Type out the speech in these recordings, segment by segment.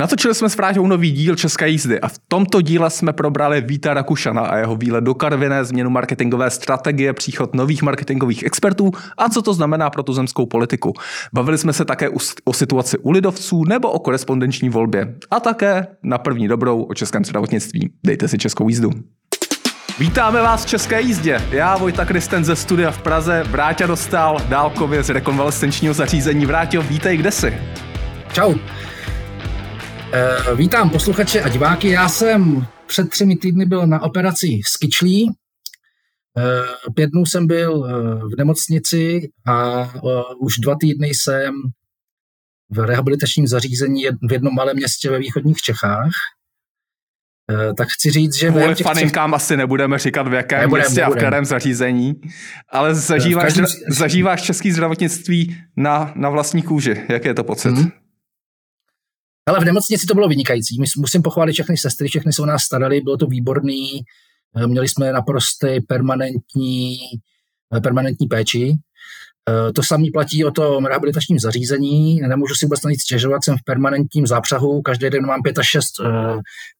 Natočili jsme s Vráťou nový díl České jízdy a v tomto díle jsme probrali Víta Rakušana a jeho výlet do Karviné, změnu marketingové strategie, příchod nových marketingových expertů a co to znamená pro tu zemskou politiku. Bavili jsme se také o situaci u lidovců nebo o korespondenční volbě a také na první dobrou o českém zdravotnictví. Dejte si českou jízdu. Vítáme vás v České jízdě. Já, Vojta Kristen ze studia v Praze, Vráťa dostal dálkově z rekonvalescenčního zařízení. Vráťo, vítej, kde jsi? Čau. Eh, vítám posluchače a diváky. Já jsem před třemi týdny byl na operaci s kyčlí. Eh, pět dnů jsem byl eh, v nemocnici a už dva týdny jsem v rehabilitačním zařízení v jednom malém městě ve východních Čechách. Tak chci říct, že... Kvůli faninkám tři... asi nebudeme říkat v jakém nebudem, městě nebudem. a v kterém zařízení, ale zažíváš, každém... zažíváš český zdravotnictví na, na vlastní kůži. Jak je to pocit? Mm-hmm. Ale v nemocnici to bylo vynikající. Musím pochválit všechny sestry, všechny se o nás starali, bylo to výborný. Eh, měli jsme naprosto permanentní, eh, permanentní péči. Eh, to samé platí o tom rehabilitačním zařízení. Nemůžu si vůbec na nic stěžovat, jsem v permanentním zápřahu. Každý den mám 5 až 6,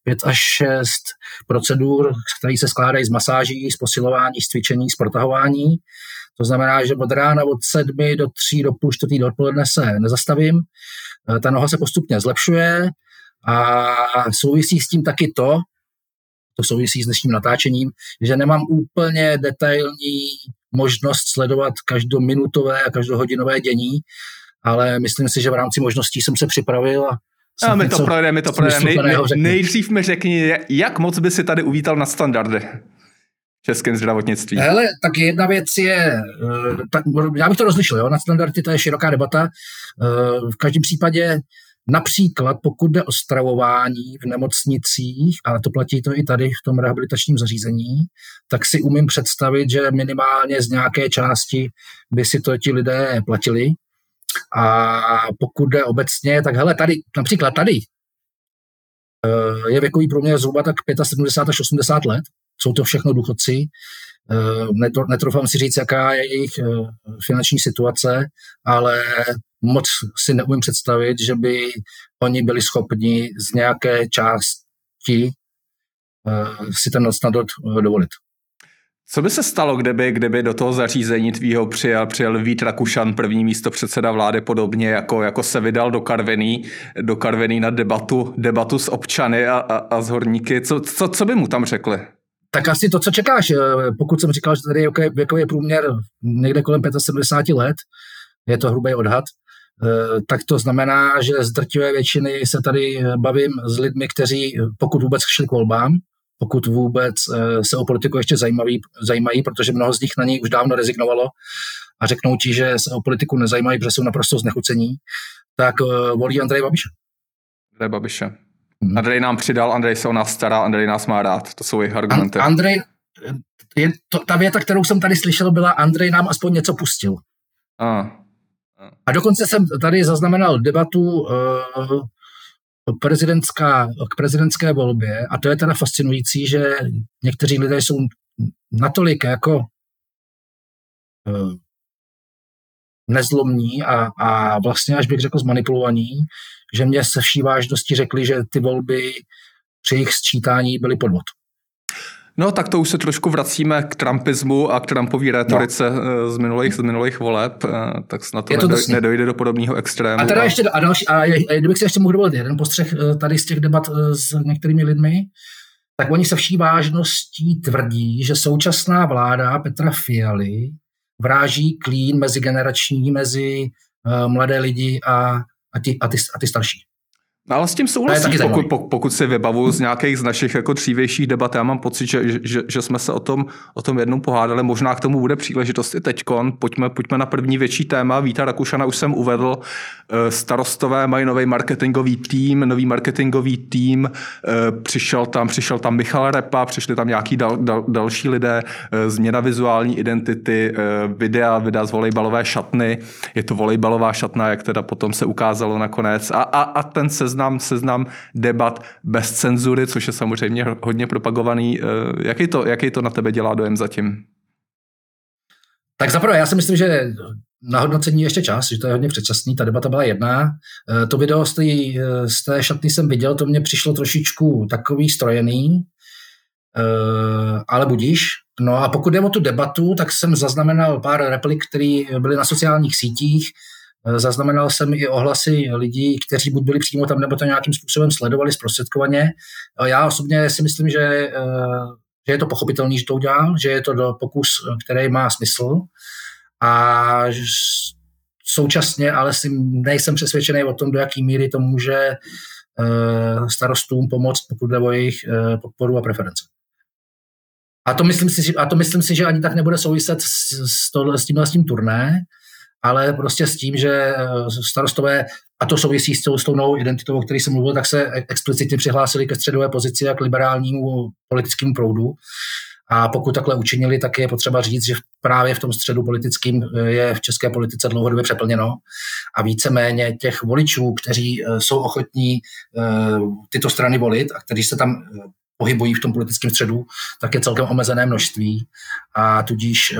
5 až 6 procedur, které se skládají z masáží, z posilování, z cvičení, z protahování. To znamená, že od rána od 7 do 3 do půl čtvrtý do odpoledne se nezastavím. Eh, ta noha se postupně zlepšuje a souvisí s tím taky to, to souvisí s dnešním natáčením, že nemám úplně detailní možnost sledovat každominutové a každohodinové dění, ale myslím si, že v rámci možností jsem se připravil a a my to projedeme, my to projedeme. Nej, nejdřív mi řekni, jak moc by si tady uvítal na standardy českém zdravotnictví? Hele, tak jedna věc je, eh, tak, já bych to rozlišil, jo, na standardy to je široká debata. Eh, v každém případě Například pokud jde o stravování v nemocnicích, a to platí to i tady v tom rehabilitačním zařízení, tak si umím představit, že minimálně z nějaké části by si to ti lidé platili. A pokud jde obecně, tak hele, tady, například tady eh, je věkový průměr zhruba tak 75 až 80 let jsou to všechno důchodci. Eh, netroufám si říct, jaká je jejich eh, finanční situace, ale moc si neumím představit, že by oni byli schopni z nějaké části eh, si ten standard dovolit. Co by se stalo, kdyby, kdyby do toho zařízení tvýho přijel, přijel Vít Rakušan, první místo předseda vlády, podobně jako, jako se vydal do Karvený, do Karvený na debatu, debatu s občany a, a, a s horníky. Co, co, co by mu tam řekli? Tak asi to, co čekáš, eh, pokud jsem říkal, že tady je věkový průměr někde kolem 75 let, je to hrubý odhad, eh, tak to znamená, že z drtivé většiny se tady bavím s lidmi, kteří pokud vůbec šli k volbám, pokud vůbec eh, se o politiku ještě zajímaví, zajímají, protože mnoho z nich na něj už dávno rezignovalo a řeknou ti, že se o politiku nezajímají, protože jsou naprosto znechucení, tak volí Andrej Babiše. Andrej Babiše. Hmm. Andrej nám přidal, Andrej se o nás stará, Andrej nás má rád. To jsou jejich argumenty. An- Andrej, je to, ta věta, kterou jsem tady slyšel, byla Andrej nám aspoň něco pustil. A. A, a dokonce jsem tady zaznamenal debatu uh, prezidentská, k prezidentské volbě a to je teda fascinující, že někteří lidé jsou natolik jako uh, nezlomní a, a vlastně až bych řekl zmanipulovaní, že mě se vší vážnosti řekli, že ty volby při jejich sčítání byly podvod. No tak to už se trošku vracíme k Trumpismu a k Trumpové retorice no. z, minulých, z minulých voleb, eh, tak snad to, to nedoj, nedojde do podobného extrému. A teda ještě, a další, a kdybych se ještě mohl dovolit jeden postřeh eh, tady z těch debat s některými lidmi, tak oni se vší vážností tvrdí, že současná vláda Petra Fialy vráží klín mezigenerační mezi uh, mladé lidi a, a, ty, a, ty, a ty starší. No ale s tím souhlasím, pokud, pokud, pokud si vybavu z nějakých z našich jako dřívějších debat, já mám pocit, že, že, že jsme se o tom, o tom jednou pohádali, možná k tomu bude příležitost i teďkon. Pojďme, pojďme na první větší téma. Víta Rakušana už jsem uvedl, eh, starostové mají nový marketingový tým, nový marketingový tým, eh, přišel tam, přišel tam Michal Repa, přišli tam nějaký dal, dal, další lidé, eh, změna vizuální identity, videa, videa z volejbalové šatny, je to volejbalová šatna, jak teda potom se ukázalo nakonec. A, a, a ten se seznam, seznam debat bez cenzury, což je samozřejmě hodně propagovaný. Eh, jaký to, jaký to na tebe dělá dojem zatím? Tak zaprvé, já si myslím, že na hodnocení ještě čas, že to je hodně předčasný, ta debata byla jedna. Eh, to video z té, eh, z té šatny jsem viděl, to mně přišlo trošičku takový strojený, ale budíš. No a pokud jde o tu debatu, tak jsem zaznamenal pár replik, které byly na sociálních sítích. Zaznamenal jsem i ohlasy lidí, kteří buď byli přímo tam, nebo to nějakým způsobem sledovali zprostředkovaně. Já osobně si myslím, že, že je to pochopitelný, že to udělal, že je to do pokus, který má smysl a současně ale si nejsem přesvědčený o tom, do jaký míry to může eh, starostům pomoct, pokud jde o jejich eh, podporu a preference. A to myslím si, a to myslím si že ani tak nebude souviset s, s, tohle, s tímhle s tím turné, ale prostě s tím, že eh, starostové, a to souvisí s tou, s tou novou identitou, o které jsem mluvil, tak se explicitně přihlásili ke středové pozici a k liberálnímu politickému proudu. A pokud takhle učinili, tak je potřeba říct, že právě v tom středu politickým eh, je v české politice dlouhodobě přeplněno a víceméně těch voličů, kteří eh, jsou ochotní tyto strany volit a kteří se tam pohybují v tom politickém středu, tak je celkem omezené množství a tudíž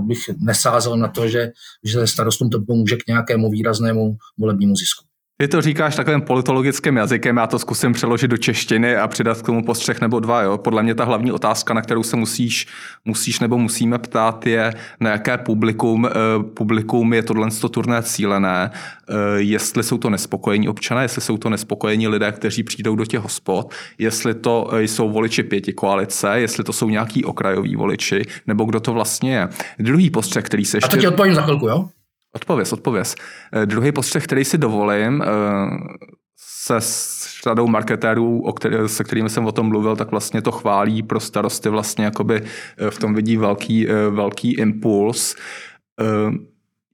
bych nesázel na to, že, že starostům to pomůže k nějakému výraznému volebnímu zisku. Ty to říkáš takovým politologickým jazykem, já to zkusím přeložit do češtiny a přidat k tomu postřeh nebo dva. Jo. Podle mě ta hlavní otázka, na kterou se musíš, musíš nebo musíme ptát, je, na jaké publikum, uh, publikum je tohle turné cílené, uh, jestli jsou to nespokojení občané, jestli jsou to nespokojení lidé, kteří přijdou do těch hospod, jestli to uh, jsou voliči pěti koalice, jestli to jsou nějaký okrajoví voliči, nebo kdo to vlastně je. Druhý postřeh, který se ještě... A to ti odpovím za chvilku, jo? Odpověz, odpověz. Eh, druhý postřeh, který si dovolím, eh, se s řadou marketérů, o který, se kterými jsem o tom mluvil, tak vlastně to chválí pro starosty vlastně jakoby eh, v tom vidí velký, velký impuls.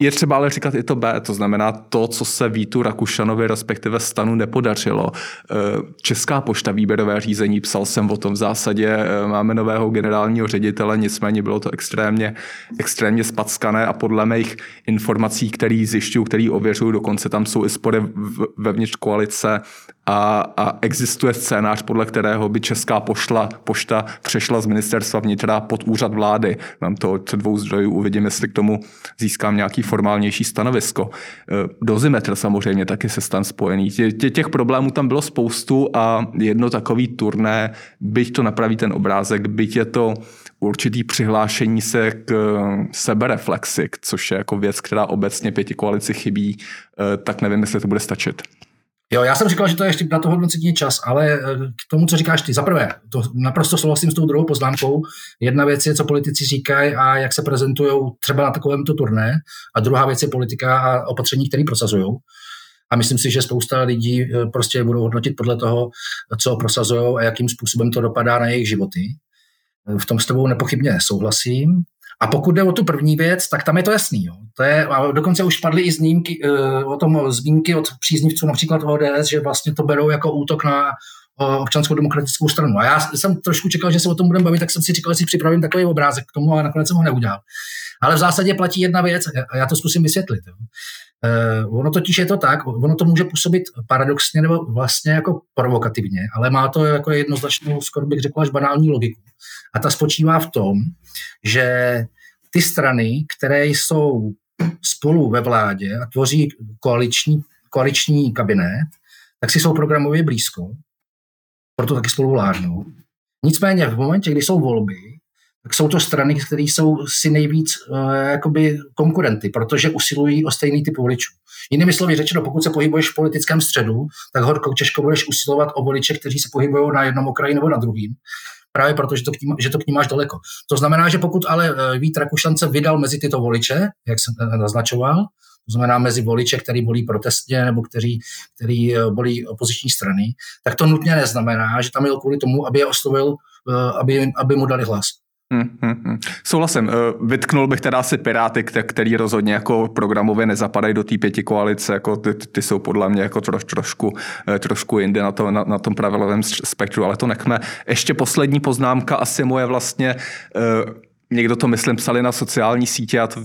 Je třeba ale říkat i to B, to znamená to, co se Vítu Rakušanovi, respektive stanu, nepodařilo. Eh, Česká pošta výběrové řízení, psal jsem o tom v zásadě, eh, máme nového generálního ředitele, nicméně bylo to extrémně, extrémně spackané a podle mých informací, který zjišťuju, který ověřuju, dokonce tam jsou i spory vevnitř koalice a, a existuje scénář, podle kterého by Česká pošla, pošta přešla z ministerstva vnitra pod úřad vlády. Mám to od dvou zdrojů, uvidím, jestli k tomu získám nějaký formálnější stanovisko. E, dozimetr samozřejmě taky se stan spojený. Tě, těch problémů tam bylo spoustu a jedno takový turné, byť to napraví ten obrázek, byť je to určitý přihlášení se k sebereflexi, což je jako věc, která obecně pěti koalici chybí, e, tak nevím, jestli to bude stačit. Jo, já jsem říkal, že to je ještě na to hodnocení čas, ale eh, k tomu, co říkáš ty, za prvé, to naprosto souhlasím s tou druhou poznámkou. Jedna věc je, co politici říkají a jak se prezentují třeba na takovémto turné, a druhá věc je politika a opatření, které prosazují. A myslím si, že spousta lidí eh, prostě budou hodnotit podle toho, co prosazují a jakým způsobem to dopadá na jejich životy. V tom s tebou nepochybně souhlasím. A pokud jde o tu první věc, tak tam je to jasný. Jo. To je, a dokonce už padly i znímky, uh, o tom zmínky od příznivců například ODS, že vlastně to berou jako útok na občanskou demokratickou stranu. A já jsem trošku čekal, že se o tom budeme bavit, tak jsem si říkal, že si připravím takový obrázek k tomu a nakonec jsem ho neudělal. Ale v zásadě platí jedna věc a já to zkusím vysvětlit. Jo. Uh, ono totiž je to tak, ono to může působit paradoxně nebo vlastně jako provokativně, ale má to jako jednoznačnou, skoro bych řekl, až banální logiku. A ta spočívá v tom, že ty strany, které jsou spolu ve vládě a tvoří koaliční, koaliční kabinet, tak si jsou programově blízko, proto taky spolu vládnou. Nicméně v momentě, kdy jsou volby, tak jsou to strany, které jsou si nejvíc uh, jakoby konkurenty, protože usilují o stejný typ voličů. Jinými slovy řečeno, pokud se pohybuješ v politickém středu, tak horko těžko budeš usilovat o voliče, kteří se pohybují na jednom okraji nebo na druhým, právě proto, že to, k ním máš daleko. To znamená, že pokud ale eh, Vít Rakušan se vydal mezi tyto voliče, jak jsem naznačoval, to znamená mezi voliče, který volí protestně nebo který, který eh, volí opoziční strany, tak to nutně neznamená, že tam jel kvůli tomu, aby je oslovil, aby, aby mu dali hlas. Hmm, hmm, hmm. Souhlasím. Eh, vytknul bych teda asi Piráty, který rozhodně jako programově nezapadají do té pěti koalice, jako ty, ty jsou podle mě jako troš, trošku, eh, trošku jinde na, to, na, na tom pravilovém spektru, ale to nechme. Ještě poslední poznámka, asi moje vlastně, eh, někdo to myslím psali na sociální sítě, a to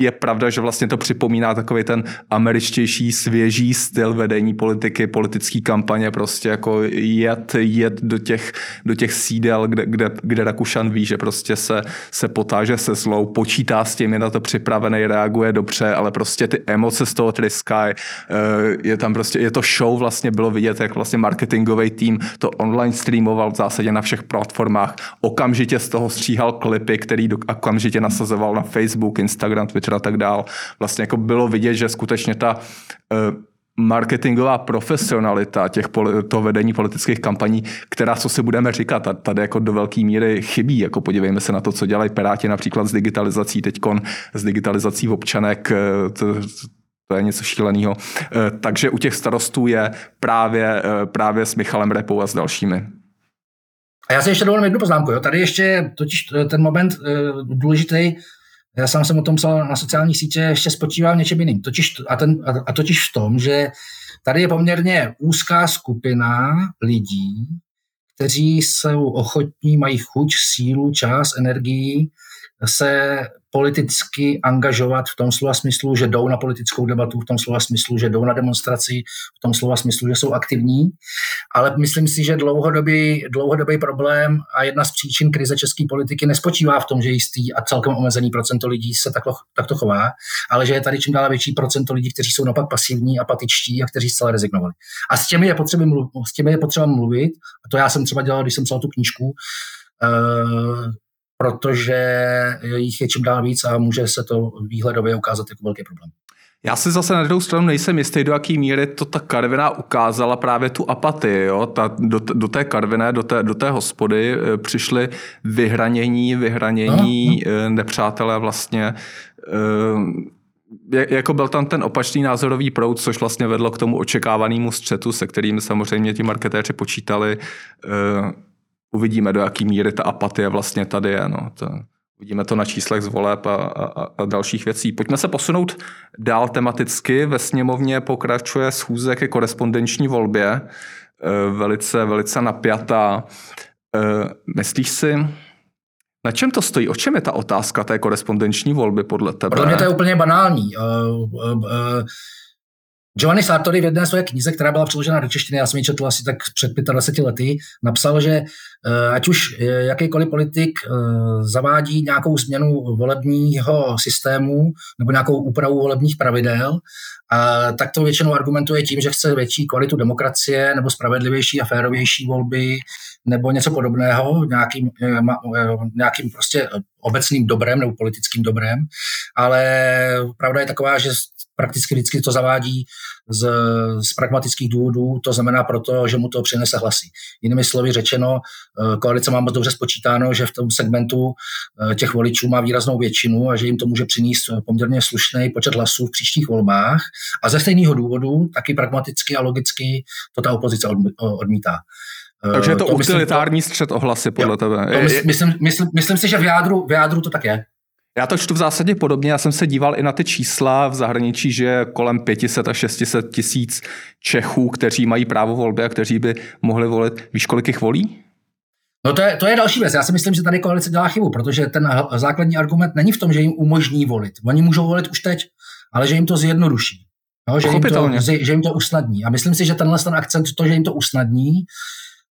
je pravda, že vlastně to připomíná takový ten američtější, svěží styl vedení politiky, politické kampaně, prostě jako jet, jet do těch, do těch sídel, kde, kde, kde Rakušan ví, že prostě se, se potáže se zlou, počítá s tím, je na to připravený, reaguje dobře, ale prostě ty emoce z toho tliskají, eh, je tam prostě, je to show vlastně, bylo vidět, jak vlastně marketingový tým to online streamoval v zásadě na všech platformách, okamžitě z toho stříhal klipy, který okamžitě nasazoval na Facebook, Instagram, Twitter, a tak dál. Vlastně jako bylo vidět, že skutečně ta uh, marketingová profesionalita těch to vedení politických kampaní, která, co si budeme říkat, tady jako do velké míry chybí. Jako podívejme se na to, co dělají Piráti například s digitalizací teďkon, s digitalizací v občanek, eh, to, to je něco šíleného. Eh, takže u těch starostů je právě, právě s Michalem Repou a s dalšími. A já si ještě dovolím jednu poznámku. Jo. Tady ještě totiž ten moment důležitý, já sám jsem o tom psal na sociální sítě, ještě spočívá v něčem jiným. Totiž, a, ten, a totiž v tom, že tady je poměrně úzká skupina lidí, kteří jsou ochotní, mají chuť, sílu, čas, energii se politicky angažovat v tom slova smyslu, že jdou na politickou debatu, v tom slova smyslu, že jdou na demonstraci, v tom slova smyslu, že jsou aktivní. Ale myslím si, že dlouhodobý, dlouhodobý problém a jedna z příčin krize české politiky nespočívá v tom, že jistý a celkem omezený procento lidí se takto, takto chová, ale že je tady čím dál větší procento lidí, kteří jsou naopak pasivní, apatičtí a kteří zcela rezignovali. A s těmi je potřeba mluvit, s těmi je potřeba mluvit a to já jsem třeba dělal, když jsem psal tu knížku, uh, protože jich je čím dál víc a může se to výhledově ukázat jako velký problém. Já si zase na druhou stranu nejsem jistý, do jaký míry to ta Karvina ukázala právě tu apatii. Jo? Ta, do, do té Karviné, do té, do té hospody e, přišly vyhranění, vyhranění no, no. nepřátelé vlastně. E, jako byl tam ten opačný názorový proud, což vlastně vedlo k tomu očekávanému střetu, se kterým samozřejmě ti marketéři počítali. E, uvidíme, do jaký míry ta apatie vlastně tady je. No. To, Vidíme to na číslech z voleb a, a, a dalších věcí. Pojďme se posunout dál tematicky. Ve sněmovně pokračuje schůze ke korespondenční volbě. E, velice, velice napjatá. E, myslíš si, na čem to stojí? O čem je ta otázka té korespondenční volby podle tebe? Podle mě to je úplně banální. Giovanni Sartori v jedné své knize, která byla přeložena do češtiny, já jsem ji četl asi tak před 25 lety, napsal, že eh, ať už eh, jakýkoliv politik eh, zavádí nějakou změnu volebního systému nebo nějakou úpravu volebních pravidel, tak to většinou argumentuje tím, že chce větší kvalitu demokracie nebo spravedlivější a férovější volby nebo něco podobného, nějakým, nějakým prostě obecným dobrem nebo politickým dobrem, ale pravda je taková, že prakticky vždycky to zavádí z, z pragmatických důvodů, to znamená proto, že mu to přinese hlasy. Jinými slovy řečeno, eh, koalice má dobře spočítáno, že v tom segmentu eh, těch voličů má výraznou většinu a že jim to může přinést poměrně slušný počet hlasů v příštích volbách. A ze stejného důvodu, taky pragmaticky a logicky, to ta opozice odmítá. Eh, Takže je to, to utilitární myslím, střed ohlasy podle jo, tebe. To myslím, myslím, myslím si, že v jádru, v jádru to tak je. Já to čtu v zásadě podobně. Já jsem se díval i na ty čísla v zahraničí, že kolem 500 a 600 tisíc Čechů, kteří mají právo volby a kteří by mohli volit. Víš, kolik jich volí? No to je, to je další věc. Já si myslím, že tady koalice dělá chybu, protože ten základní argument není v tom, že jim umožní volit. Oni můžou volit už teď, ale že jim to zjednoduší. No, že, jim to, že jim to usnadní. A myslím si, že tenhle ten akcent, to, že jim to usnadní,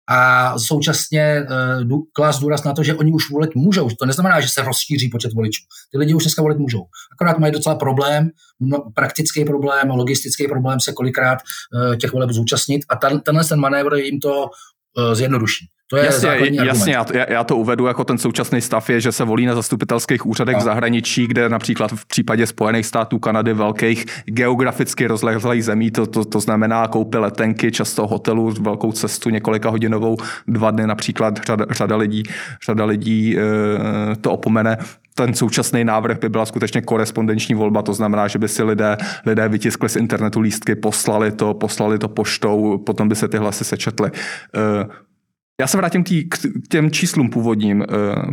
a současně uh, klást důraz na to, že oni už volit můžou. To neznamená, že se rozšíří počet voličů. Ty lidi už dneska volit můžou. Akorát mají docela problém, praktický problém, logistický problém se kolikrát uh, těch voleb zúčastnit a ten, tenhle ten manévr jim to uh, zjednoduší. To je jasně, jasně já, já to uvedu jako ten současný stav je, že se volí na zastupitelských úřadech no. v zahraničí, kde například v případě Spojených států, Kanady, velkých geograficky rozlehlých zemí, to, to, to znamená koupy letenky, často hotelu, velkou cestu, několika hodinovou, dva dny například, řada, řada lidí, řada lidí e, to opomene ten současný návrh by byla skutečně korespondenční volba, to znamená, že by si lidé, lidé vytiskli z internetu lístky, poslali to, poslali to poštou, potom by se ty hlasy sečetly. Já se vrátím tý, k těm číslům původním.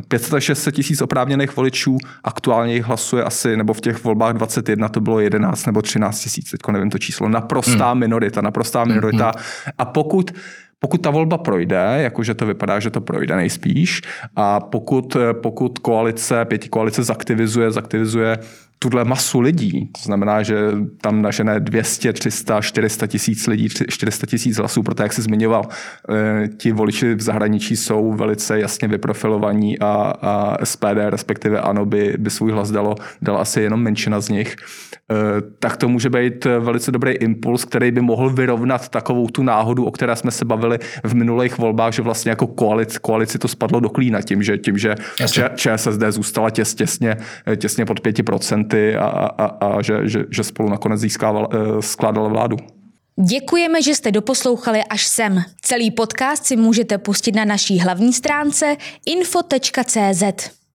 500 až 600 tisíc oprávněných voličů, aktuálně jich hlasuje asi, nebo v těch volbách 21 to bylo 11 nebo 13 tisíc, teďko nevím to číslo. Naprostá hmm. minorita, naprostá hmm, minorita. Hmm. A pokud pokud ta volba projde, jakože to vypadá, že to projde nejspíš, a pokud, pokud koalice, pěti koalice zaktivizuje, zaktivizuje tuhle masu lidí, to znamená, že tam nažené 200, 300, 400 tisíc lidí, 400 tisíc hlasů, protože jak jsi zmiňoval, eh, ti voliči v zahraničí jsou velice jasně vyprofilovaní a, a SPD, respektive ANO, by, by svůj hlas dalo, dala asi jenom menšina z nich, eh, tak to může být velice dobrý impuls, který by mohl vyrovnat takovou tu náhodu, o které jsme se bavili v minulých volbách, že vlastně jako koalici, koalici to spadlo do klína tím, že, tím, že ČSSD zůstala těs, těsně, těsně pod 5% a, a, a že, že, že spolu nakonec získával, eh, skládala vládu. Děkujeme, že jste doposlouchali až sem. Celý podcast si můžete pustit na naší hlavní stránce info.cz.